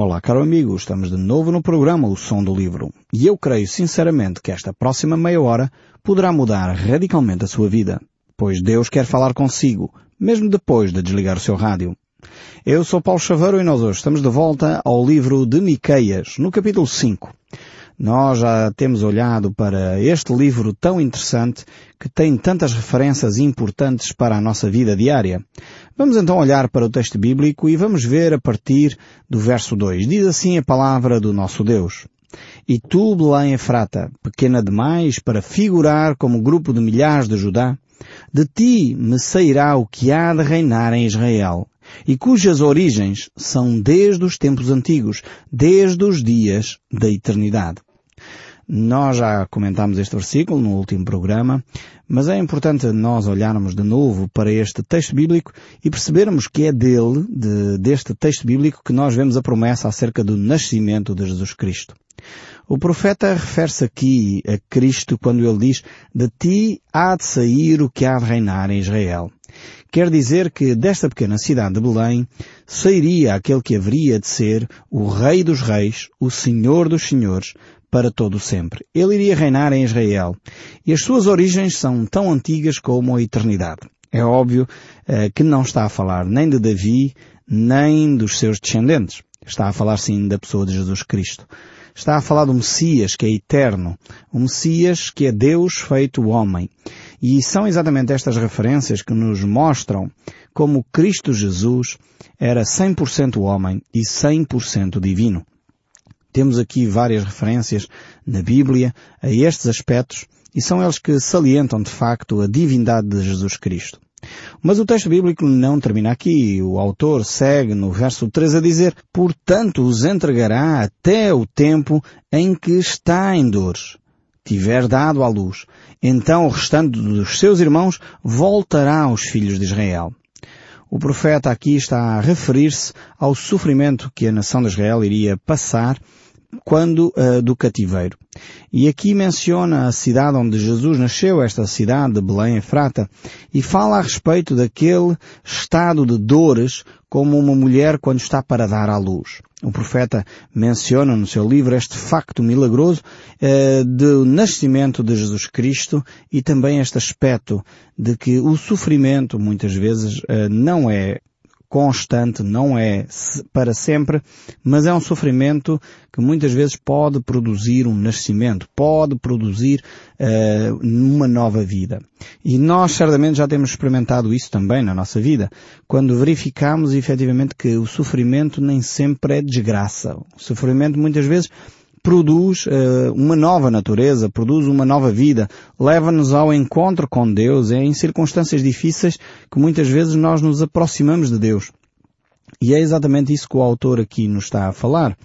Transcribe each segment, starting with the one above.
Olá, caro amigo, estamos de novo no programa O Som do Livro. E eu creio sinceramente que esta próxima meia hora poderá mudar radicalmente a sua vida, pois Deus quer falar consigo, mesmo depois de desligar o seu rádio. Eu sou Paulo Chaveiro e nós hoje estamos de volta ao livro de Miqueias, no capítulo 5. Nós já temos olhado para este livro tão interessante que tem tantas referências importantes para a nossa vida diária. Vamos então olhar para o texto bíblico e vamos ver a partir do verso 2. Diz assim a palavra do nosso Deus. E tu, Belém Efrata, pequena demais para figurar como grupo de milhares de Judá, de ti me sairá o que há de reinar em Israel, e cujas origens são desde os tempos antigos, desde os dias da eternidade. Nós já comentámos este versículo no último programa, mas é importante nós olharmos de novo para este texto bíblico e percebermos que é dele, de, deste texto bíblico, que nós vemos a promessa acerca do nascimento de Jesus Cristo. O profeta refere-se aqui a Cristo quando ele diz de ti há de sair o que há de reinar em Israel. Quer dizer que desta pequena cidade de Belém sairia aquele que haveria de ser o Rei dos Reis, o Senhor dos Senhores, para todo sempre. Ele iria reinar em Israel. E as suas origens são tão antigas como a eternidade. É óbvio eh, que não está a falar nem de Davi, nem dos seus descendentes. Está a falar sim da pessoa de Jesus Cristo. Está a falar do Messias, que é eterno. O Messias, que é Deus feito homem. E são exatamente estas referências que nos mostram como Cristo Jesus era 100% homem e 100% divino. Temos aqui várias referências na Bíblia a estes aspectos e são eles que salientam de facto a divindade de Jesus Cristo. Mas o texto bíblico não termina aqui. O autor segue no verso 3 a dizer, portanto os entregará até o tempo em que está em dores. Tiver dado à luz, então o restante dos seus irmãos voltará aos filhos de Israel. O profeta aqui está a referir-se ao sofrimento que a nação de Israel iria passar quando uh, do cativeiro. E aqui menciona a cidade onde Jesus nasceu, esta cidade de Belém Efrata, e fala a respeito daquele estado de dores como uma mulher quando está para dar à luz. O profeta menciona no seu livro este facto milagroso uh, do nascimento de Jesus Cristo e também este aspecto de que o sofrimento muitas vezes uh, não é constante, não é para sempre, mas é um sofrimento que muitas vezes pode produzir um nascimento, pode produzir uh, uma nova vida. E nós certamente já temos experimentado isso também na nossa vida, quando verificamos efetivamente que o sofrimento nem sempre é desgraça. O sofrimento muitas vezes produz uh, uma nova natureza, produz uma nova vida, leva-nos ao encontro com Deus, é em circunstâncias difíceis que muitas vezes nós nos aproximamos de Deus. E é exatamente isso que o autor aqui nos está a falar.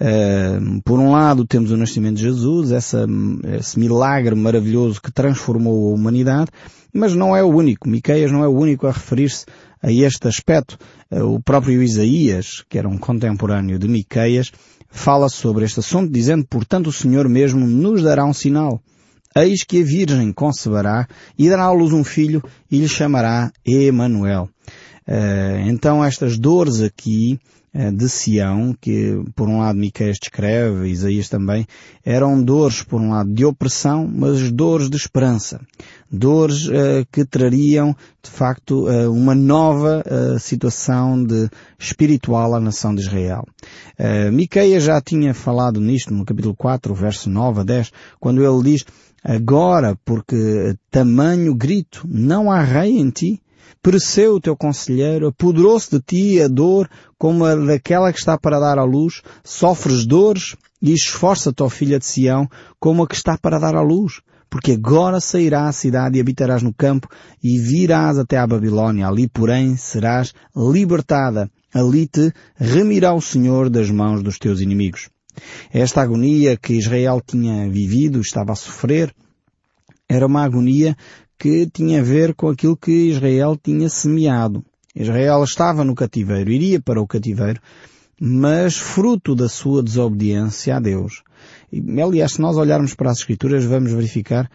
Uh, por um lado temos o nascimento de Jesus, essa, esse milagre maravilhoso que transformou a humanidade, mas não é o único. Miqueias não é o único a referir-se a este aspecto. Uh, o próprio Isaías, que era um contemporâneo de Miqueias, fala sobre este assunto, dizendo, portanto, o Senhor mesmo nos dará um sinal. Eis que a Virgem conceberá e dará à luz um filho e lhe chamará Emanuel. Uh, então estas dores aqui uh, de Sião, que por um lado Miqueias descreve, Isaías também, eram dores por um lado de opressão, mas dores de esperança. Dores uh, que trariam, de facto, uma nova situação de espiritual à nação de Israel. Miqueias já tinha falado nisto no capítulo 4, verso 9 a 10, quando ele diz, agora, porque tamanho grito, não há rei em ti, pereceu o teu conselheiro, apoderou-se de ti a dor como a daquela que está para dar à luz, sofres dores e esforça-te, ó filha de Sião, como a que está para dar à luz. Porque agora sairá a cidade e habitarás no campo e virás até à Babilónia. Ali, porém, serás libertada. Ali te remirá o Senhor das mãos dos teus inimigos. Esta agonia que Israel tinha vivido, estava a sofrer, era uma agonia que tinha a ver com aquilo que Israel tinha semeado. Israel estava no cativeiro, iria para o cativeiro, mas fruto da sua desobediência a Deus. E, aliás, se nós olharmos para as Escrituras, vamos verificar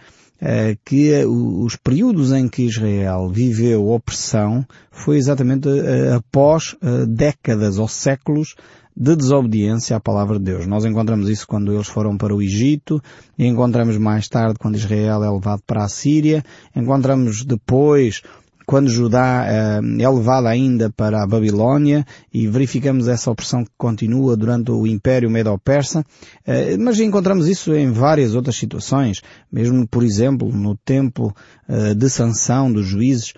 que os períodos em que Israel viveu opressão foi exatamente eh, após eh, décadas ou séculos de desobediência à palavra de Deus. Nós encontramos isso quando eles foram para o Egito, encontramos mais tarde quando Israel é levado para a Síria, encontramos depois quando Judá eh, é levado ainda para a Babilónia e verificamos essa opressão que continua durante o Império Medo-Persa, eh, mas encontramos isso em várias outras situações, mesmo por exemplo no templo eh, de Sansão dos juízes,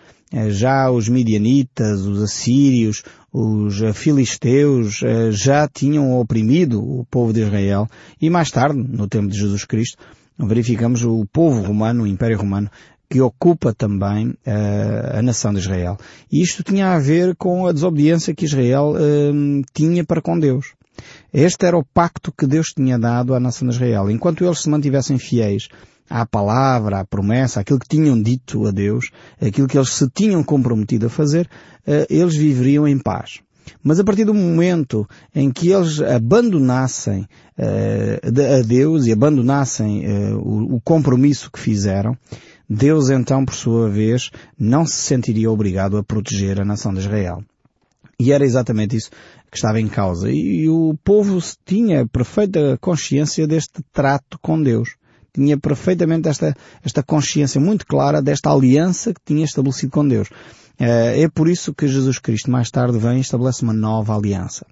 já os midianitas, os assírios, os filisteus já tinham oprimido o povo de Israel e mais tarde, no tempo de Jesus Cristo, verificamos o povo romano, o Império Romano, que ocupa também uh, a nação de Israel. E isto tinha a ver com a desobediência que Israel uh, tinha para com Deus. Este era o pacto que Deus tinha dado à nação de Israel. Enquanto eles se mantivessem fiéis à palavra, à promessa, aquilo que tinham dito a Deus, aquilo que eles se tinham comprometido a fazer, uh, eles viveriam em paz. Mas a partir do momento em que eles abandonassem uh, a Deus e abandonassem uh, o, o, compromisso que fizeram, Deus então, por sua vez, não se sentiria obrigado a proteger a nação de Israel. E era exatamente isso que estava em causa. E o povo tinha perfeita consciência deste trato com Deus. Tinha perfeitamente esta, esta consciência muito clara desta aliança que tinha estabelecido com Deus. Eh, é por isso que Jesus Cristo mais tarde vem e estabelece uma nova aliança.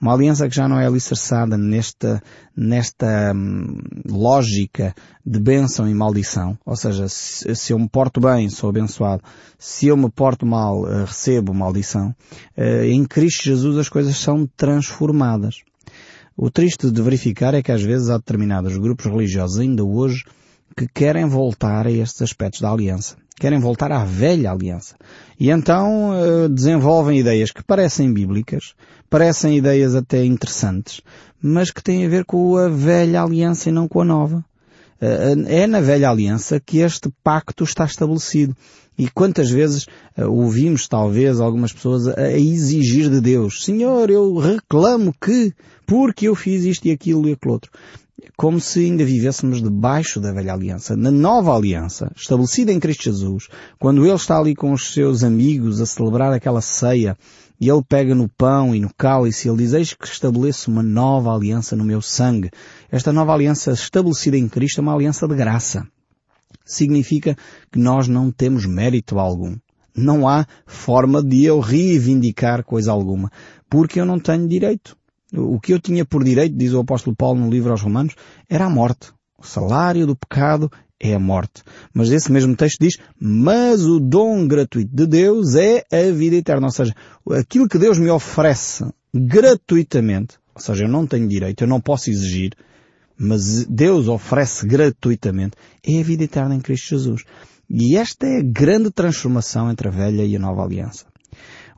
Uma aliança que já não é alicerçada nesta, nesta hum, lógica de bênção e maldição. Ou seja, se, se, eu me porto bem, sou abençoado. Se eu me porto mal, uh, recebo maldição. Uh, em Cristo Jesus as coisas são transformadas. O triste de verificar é que às vezes há determinados grupos religiosos ainda hoje que querem voltar a estes aspectos da aliança querem voltar à velha aliança. E então uh, desenvolvem ideias que parecem bíblicas, parecem ideias até interessantes, mas que têm a ver com a velha aliança e não com a nova. Uh, é na velha aliança que este pacto está estabelecido. E quantas vezes ouvimos, talvez, algumas pessoas a, a exigir de Deus, Senhor, eu reclamo que, porque eu fiz isto e aquilo e aquilo outro como se ainda vivêssemos debaixo da velha aliança. Na nova aliança, estabelecida em Cristo Jesus, quando Ele está ali com os seus amigos a celebrar aquela ceia, e Ele pega no pão e no cálice e Ele diz, eis que estabeleço uma nova aliança no meu sangue. Esta nova aliança estabelecida em Cristo é uma aliança de graça. Significa que nós não temos mérito algum. Não há forma de eu reivindicar coisa alguma, porque eu não tenho direito. O que eu tinha por direito, diz o apóstolo Paulo no livro aos Romanos, era a morte. O salário do pecado é a morte. Mas esse mesmo texto diz, mas o dom gratuito de Deus é a vida eterna. Ou seja, aquilo que Deus me oferece gratuitamente, ou seja, eu não tenho direito, eu não posso exigir, mas Deus oferece gratuitamente, é a vida eterna em Cristo Jesus. E esta é a grande transformação entre a velha e a nova aliança.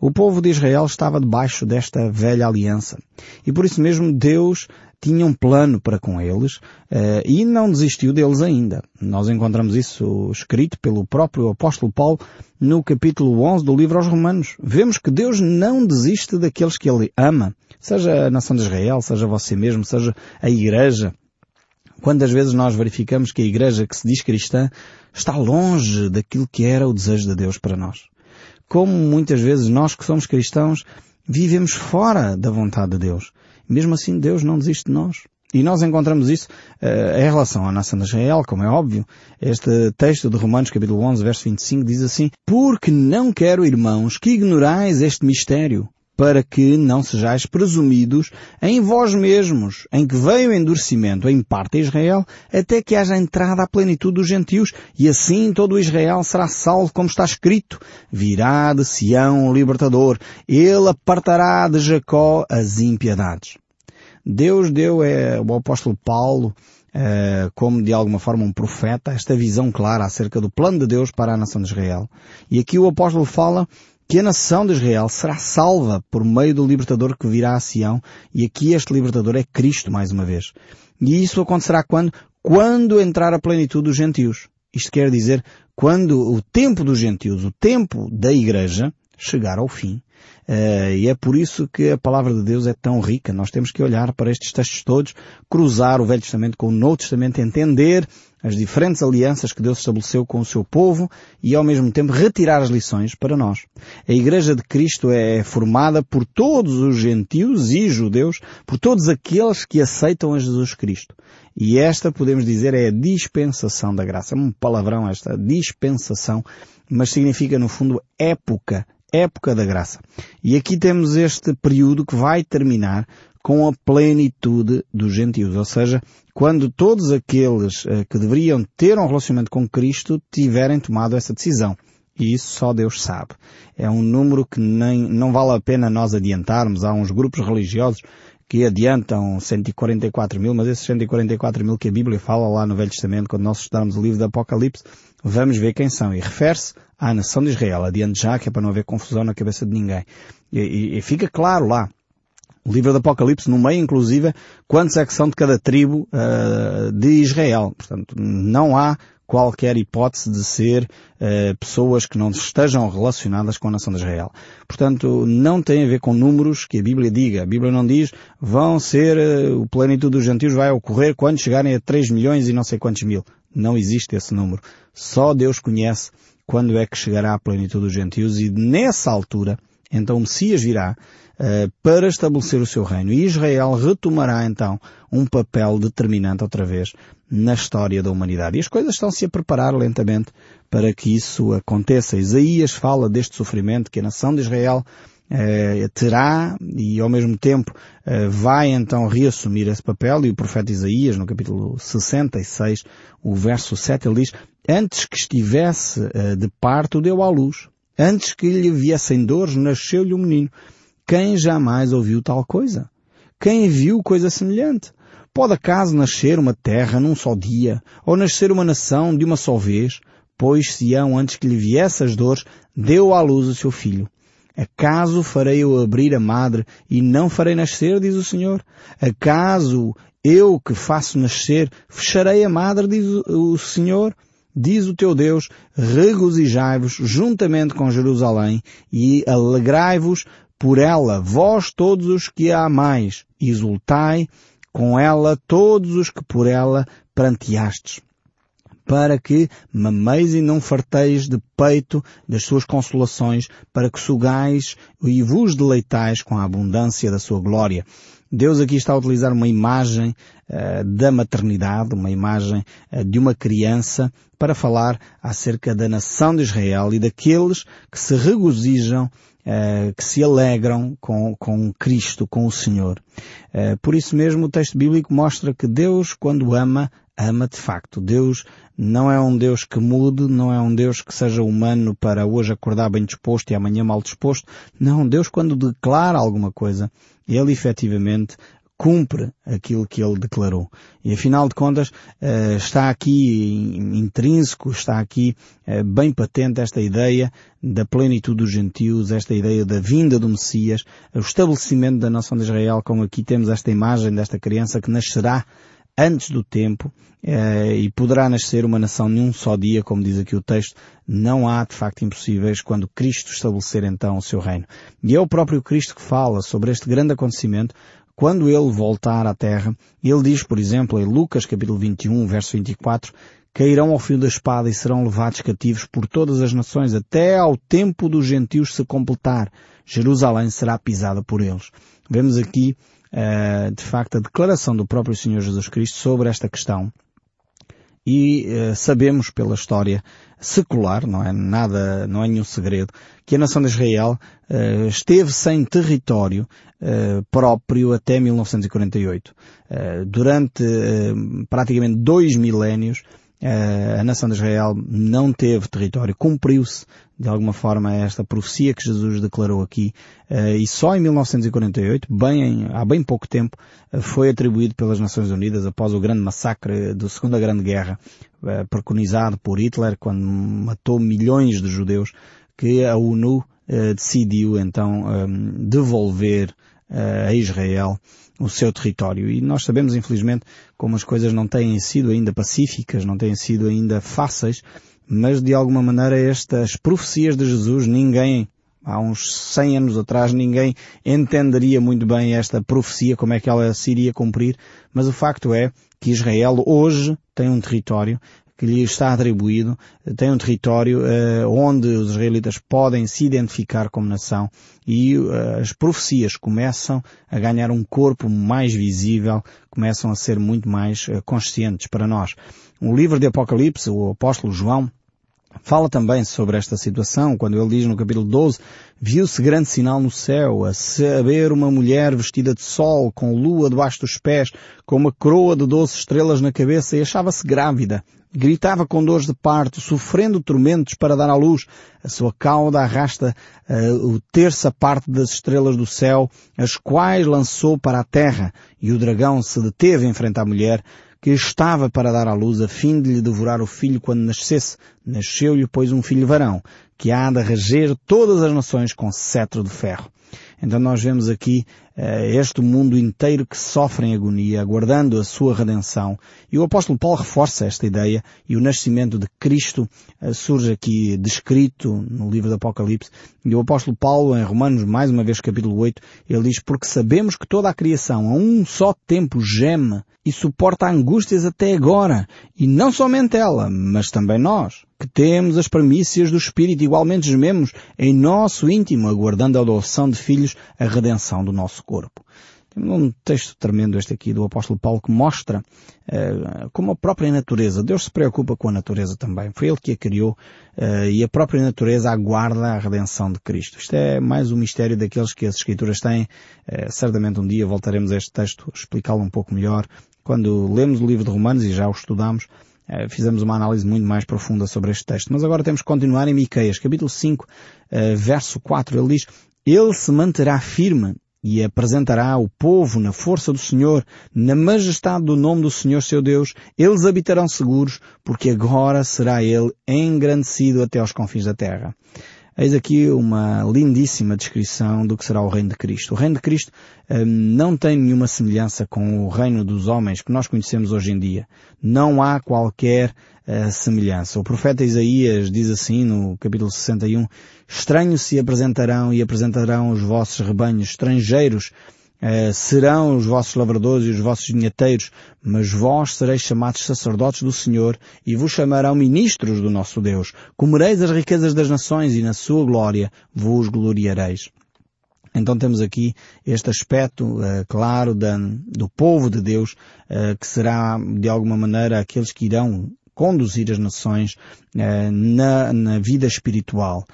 O povo de Israel estava debaixo desta velha aliança. E por isso mesmo Deus tinha um plano para com eles uh, e não desistiu deles ainda. Nós encontramos isso escrito pelo próprio apóstolo Paulo no capítulo 11 do livro aos Romanos. Vemos que Deus não desiste daqueles que Ele ama, seja a nação de Israel, seja você mesmo, seja a igreja. Quantas vezes nós verificamos que a igreja que se diz cristã está longe daquilo que era o desejo de Deus para nós como muitas vezes nós que somos cristãos vivemos fora da vontade de Deus. Mesmo assim Deus não desiste de nós. E nós encontramos isso uh, em relação à nação de Israel, como é óbvio. Este texto de Romanos capítulo 11, verso 25 diz assim, Porque não quero, irmãos, que ignorais este mistério, para que não sejais presumidos em vós mesmos, em que veio o endurecimento em parte a Israel, até que haja entrada à plenitude dos gentios, e assim todo o Israel será salvo, como está escrito. Virá de Sião o libertador, ele apartará de Jacó as impiedades. Deus deu é, ao apóstolo Paulo, é, como de alguma forma um profeta, esta visão clara acerca do plano de Deus para a nação de Israel. E aqui o apóstolo fala que a nação de Israel será salva por meio do libertador que virá a Sião, e aqui este libertador é Cristo mais uma vez. E isso acontecerá quando? Quando entrar a plenitude dos gentios. Isto quer dizer, quando o tempo dos gentios, o tempo da igreja, chegar ao fim. Uh, e é por isso que a palavra de Deus é tão rica. Nós temos que olhar para estes textos todos, cruzar o Velho Testamento com o Novo Testamento, entender as diferentes alianças que Deus estabeleceu com o seu povo e ao mesmo tempo retirar as lições para nós. A Igreja de Cristo é formada por todos os gentios e judeus, por todos aqueles que aceitam a Jesus Cristo. E esta, podemos dizer, é a dispensação da graça. É um palavrão esta, dispensação, mas significa no fundo época, época da graça. E aqui temos este período que vai terminar com a plenitude dos gentios, ou seja, quando todos aqueles uh, que deveriam ter um relacionamento com Cristo tiverem tomado essa decisão. E isso só Deus sabe. É um número que nem, não vale a pena nós adiantarmos. Há uns grupos religiosos que adiantam 144 mil, mas esses 144 mil que a Bíblia fala lá no Velho Testamento, quando nós estudamos o livro do Apocalipse, vamos ver quem são. E refere-se à nação de Israel. Adiante já, que é para não haver confusão na cabeça de ninguém. E, e, e fica claro lá o livro do Apocalipse, no meio inclusive, quantos é que são de cada tribo uh, de Israel. Portanto, não há qualquer hipótese de ser uh, pessoas que não estejam relacionadas com a nação de Israel. Portanto, não tem a ver com números que a Bíblia diga. A Bíblia não diz vão ser, uh, o plenitude dos gentios vai ocorrer quando chegarem a 3 milhões e não sei quantos mil. Não existe esse número. Só Deus conhece quando é que chegará a plenitude dos gentios e nessa altura, então o Messias virá uh, para estabelecer o seu reino. E Israel retomará então um papel determinante outra vez na história da humanidade. E as coisas estão-se a preparar lentamente para que isso aconteça. Isaías fala deste sofrimento que a nação de Israel uh, terá e ao mesmo tempo uh, vai então reassumir esse papel e o profeta Isaías no capítulo 66, o verso 7, ele diz Antes que estivesse uh, de parto deu à luz. Antes que lhe viessem dores, nasceu-lhe um menino. Quem jamais ouviu tal coisa? Quem viu coisa semelhante? Pode acaso nascer uma terra num só dia, ou nascer uma nação de uma só vez? Pois Sião, antes que lhe viesse as dores, deu à luz o seu filho. Acaso farei eu abrir a madre e não farei nascer, diz o Senhor? Acaso eu que faço nascer, fecharei a madre, diz o Senhor? Diz o teu Deus, regozijai-vos juntamente com Jerusalém e alegrai-vos por ela, vós todos os que a amais, exultai com ela todos os que por ela pranteastes, para que mameis e não farteis de peito das suas consolações, para que sugais e vos deleitais com a abundância da sua glória. Deus aqui está a utilizar uma imagem uh, da maternidade, uma imagem uh, de uma criança, para falar acerca da nação de Israel e daqueles que se regozijam, uh, que se alegram com, com Cristo, com o Senhor. por isso mesmo o texto bíblico mostra que Deus, quando ama, ama de facto. Deus não é um Deus que mude, não é um Deus que seja humano para hoje acordar bem disposto e amanhã mal disposto. Não, Deus quando declara alguma coisa, Ele efetivamente cumpre aquilo que ele declarou. E afinal de contas, eh, está aqui intrínseco, está aqui eh, bem patente esta ideia da plenitude dos gentios, esta ideia da vinda do Messias, o estabelecimento da nação de Israel, como aqui temos esta imagem desta criança que nascerá antes do tempo eh, e poderá nascer uma nação num só dia, como diz aqui o texto, não há de facto impossíveis quando Cristo estabelecer então o seu reino. E é o próprio Cristo que fala sobre este grande acontecimento quando ele voltar à terra. Ele diz, por exemplo, em Lucas capítulo 21, verso 24, cairão ao fio da espada e serão levados cativos por todas as nações até ao tempo dos gentios se completar. Jerusalém será pisada por eles. Vemos aqui uh, de facto, a declaração do próprio Senhor Jesus Cristo sobre esta questão. E uh, sabemos pela história secular, não é nada, não é nenhum segredo, que a nação de Israel uh, esteve sem território próprio até 1948. durante praticamente dois milénios, a nação de Israel não teve território. Cumpriu-se, de alguma forma, esta profecia que Jesus declarou aqui. Eh, e só em 1948, bem, há bem pouco tempo, eh, foi atribuído pelas Nações Unidas após o grande massacre da Segunda Grande Guerra, eh, preconizado por Hitler, quando matou milhões de judeus, que a ONU decidiu então devolver a Israel o seu território. E nós sabemos, infelizmente, como as coisas não têm sido ainda pacíficas, não têm sido ainda fáceis, mas de alguma maneira estas profecias de Jesus ninguém Há uns 100 anos atrás ninguém entenderia muito bem esta profecia, como é que ela se iria cumprir, mas o facto é que Israel hoje tem um território que lhe está atribuído, tem um território uh, onde os israelitas podem se identificar como nação e uh, as profecias começam a ganhar um corpo mais visível, começam a ser muito mais uh, conscientes para nós. O livro de Apocalipse, o apóstolo João, Fala também sobre esta situação, quando ele diz no capítulo 12, viu-se grande sinal no céu, a saber uma mulher vestida de sol, com lua debaixo dos pés, com uma coroa de doze estrelas na cabeça e achava-se grávida. Gritava com dores de parto, sofrendo tormentos para dar à luz. A sua cauda arrasta uh, o terça parte das estrelas do céu, as quais lançou para a terra. E o dragão se deteve em frente à mulher, que estava para dar à luz a fim de lhe devorar o filho quando nascesse. Nasceu-lhe, pois, um filho varão, que há de reger todas as nações com cetro de ferro. Então nós vemos aqui este mundo inteiro que sofre em agonia, aguardando a sua redenção. E o apóstolo Paulo reforça esta ideia e o nascimento de Cristo uh, surge aqui descrito no livro do Apocalipse. E o apóstolo Paulo, em Romanos, mais uma vez capítulo 8, ele diz, porque sabemos que toda a criação a um só tempo geme e suporta angústias até agora. E não somente ela, mas também nós, que temos as premissas do Espírito igualmente gememos em nosso íntimo, aguardando a adoção de filhos, a redenção do nosso corpo. Temos um texto tremendo este aqui do apóstolo Paulo que mostra uh, como a própria natureza, Deus se preocupa com a natureza também. Foi Ele que a criou uh, e a própria natureza aguarda a redenção de Cristo. Isto é mais um mistério daqueles que as Escrituras têm. Uh, certamente um dia voltaremos a este texto, explicá-lo um pouco melhor. Quando lemos o livro de Romanos e já o estudamos, fizemos uma análise muito mais profunda sobre este texto. Mas agora temos que continuar em Miqueias, capítulo 5, verso 4. Ele diz, Ele se manterá firme e apresentará o povo na força do Senhor, na majestade do nome do Senhor seu Deus, eles habitarão seguros, porque agora será ele engrandecido até aos confins da terra. Eis aqui uma lindíssima descrição do que será o reino de Cristo. O reino de Cristo hum, não tem nenhuma semelhança com o reino dos homens que nós conhecemos hoje em dia. Não há qualquer uh, semelhança. O profeta Isaías diz assim no capítulo 61, Estranhos se apresentarão e apresentarão os vossos rebanhos estrangeiros serão os vossos lavradores e os vossos vinheteiros, mas vós sereis chamados sacerdotes do Senhor e vos chamarão ministros do nosso Deus. Comereis as riquezas das nações e na sua glória vos gloriareis. Então temos aqui este aspecto uh, claro da, do povo de Deus, uh, que será de alguma maneira aqueles que irão conduzir as nações uh, na, na, vida espiritual.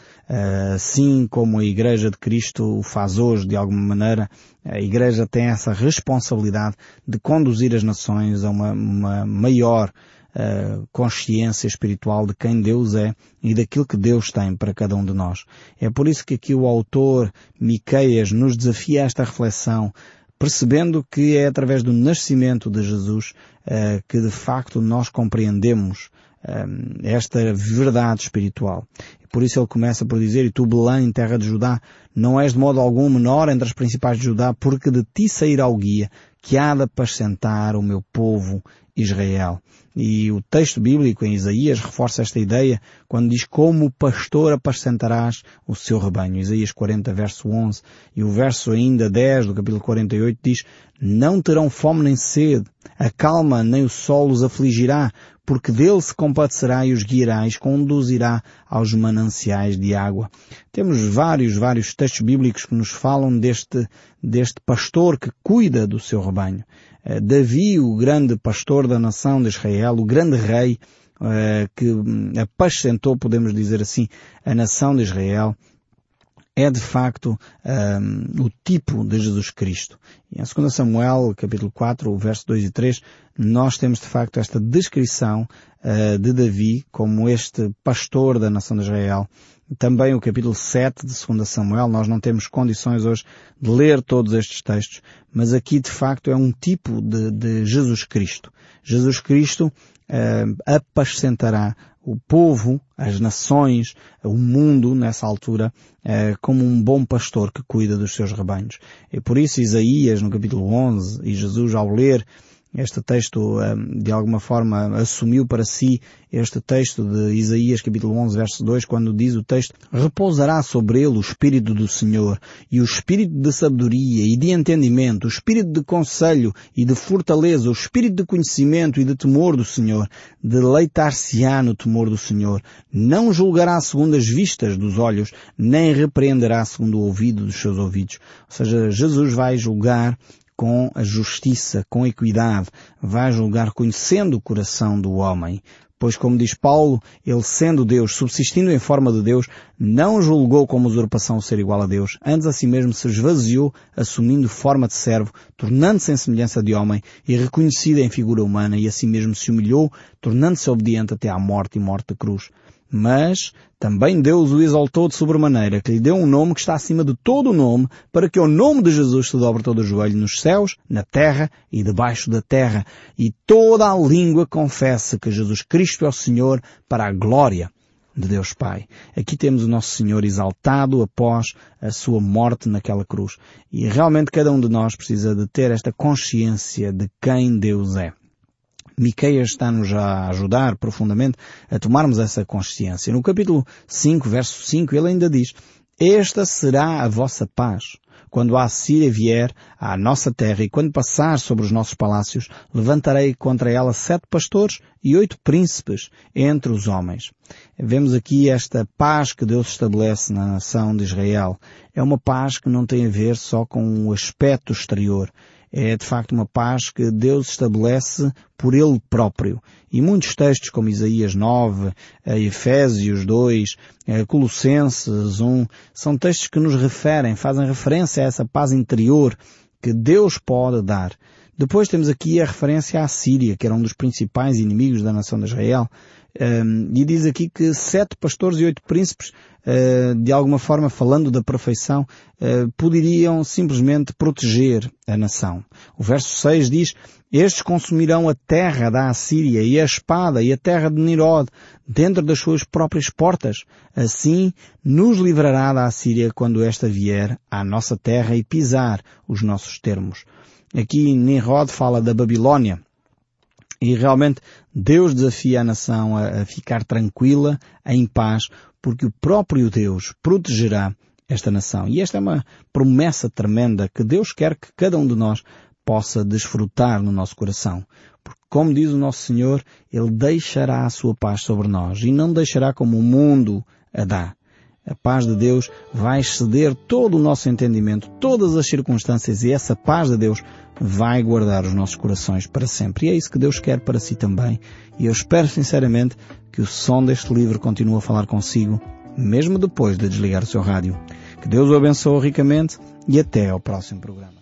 Assim como a Igreja de Cristo o faz hoje, de alguma maneira, a Igreja tem essa responsabilidade de conduzir as nações a uma, uma maior Uh, consciência espiritual de quem Deus é e daquilo que Deus tem para cada um de nós. É por isso que aqui o autor Miqueias nos desafia a esta reflexão percebendo que é através do nascimento de Jesus uh, que de facto nós compreendemos uh, esta verdade espiritual. Por isso ele começa por dizer, e tu Belém, terra de Judá, não és de modo algum menor entre as principais de Judá, porque de ti sairá o guia, que há de apacentar o meu povo Israel. E o texto bíblico em Isaías reforça esta ideia quando diz como pastor apacentarás o seu rebanho. Isaías 40 verso 11 e o verso ainda 10 do capítulo 48 diz não terão fome nem sede, a calma nem o sol os afligirá, porque dele se compadecerá e os guiará e conduzirá aos mananciais de água. Temos vários, vários textos bíblicos que nos falam deste, deste pastor que cuida do seu rebanho. Eh, Davi, o grande pastor da nação de Israel, o grande rei, eh, que hum, apacentou, podemos dizer assim, a nação de Israel, é de facto um, o tipo de Jesus Cristo. Em 2 Samuel, capítulo 4, verso 2 e 3, nós temos de facto esta descrição uh, de Davi como este pastor da nação de Israel. Também o capítulo 7 de 2 Samuel, nós não temos condições hoje de ler todos estes textos, mas aqui de facto é um tipo de, de Jesus Cristo. Jesus Cristo uh, apacentará o povo, as nações, o mundo nessa altura, eh, como um bom pastor que cuida dos seus rebanhos. E por isso Isaías, no capítulo 11, e Jesus ao ler Este texto, de alguma forma, assumiu para si este texto de Isaías capítulo 11 verso 2 quando diz o texto repousará sobre ele o Espírito do Senhor e o Espírito de sabedoria e de entendimento, o Espírito de conselho e de fortaleza, o Espírito de conhecimento e de temor do Senhor. Deleitar-se-á no temor do Senhor. Não julgará segundo as vistas dos olhos, nem repreenderá segundo o ouvido dos seus ouvidos. Ou seja, Jesus vai julgar com a justiça, com equidade, vai julgar conhecendo o coração do homem. Pois, como diz Paulo, ele sendo Deus, subsistindo em forma de Deus, não julgou como usurpação ser igual a Deus, antes a si mesmo se esvaziou, assumindo forma de servo, tornando-se em semelhança de homem e reconhecido em figura humana, e a si mesmo se humilhou, tornando-se obediente até à morte e morte da cruz. Mas também Deus o exaltou de sobremaneira, que lhe deu um nome que está acima de todo o nome, para que o nome de Jesus se dobre todo o joelho nos céus, na terra e debaixo da terra, e toda a língua confesse que Jesus Cristo é o Senhor para a glória de Deus Pai. Aqui temos o nosso Senhor exaltado após a sua morte naquela cruz. E realmente cada um de nós precisa de ter esta consciência de quem Deus é. Miqueias está-nos a ajudar profundamente a tomarmos essa consciência. No capítulo 5, verso 5, ele ainda diz, Esta será a vossa paz. Quando a Síria vier à nossa terra e quando passar sobre os nossos palácios, levantarei contra ela sete pastores e oito príncipes entre os homens. Vemos aqui esta paz que Deus estabelece na nação de Israel. É uma paz que não tem a ver só com o aspecto exterior é de facto uma paz que Deus estabelece por Ele próprio. E muitos textos como Isaías 9, eh, Efésios 2, eh, Colossenses 1, são textos que nos referem, fazem referência a essa paz interior que Deus pode dar. Depois temos aqui a referência à Síria, que era um dos principais inimigos da nação de Israel, e diz aqui que sete pastores e oito príncipes, uh, de alguma forma falando da perfeição, uh, poderiam simplesmente proteger a nação. O verso 6 diz, estes consumirão a terra da Assíria e a espada e a terra de Nirod dentro das suas próprias portas. Assim nos livrará da Assíria quando esta vier à nossa terra e pisar os nossos termos. Aqui Nirod fala da Babilónia, e realmente Deus desafia a nação a, a ficar tranquila, em paz, porque o próprio Deus protegerá esta nação. E esta é uma promessa tremenda que Deus quer que cada um de nós possa desfrutar no nosso coração. Porque, como diz o nosso Senhor, Ele deixará a sua paz sobre nós e não deixará como o mundo a dá. A paz de Deus vai exceder todo o nosso entendimento, todas as circunstâncias e essa paz de Deus vai guardar os nossos corações para sempre. E é isso que Deus quer para si também. E eu espero sinceramente que o som deste livro continue a falar consigo, mesmo depois de desligar o seu rádio. Que Deus o abençoe ricamente e até ao próximo programa.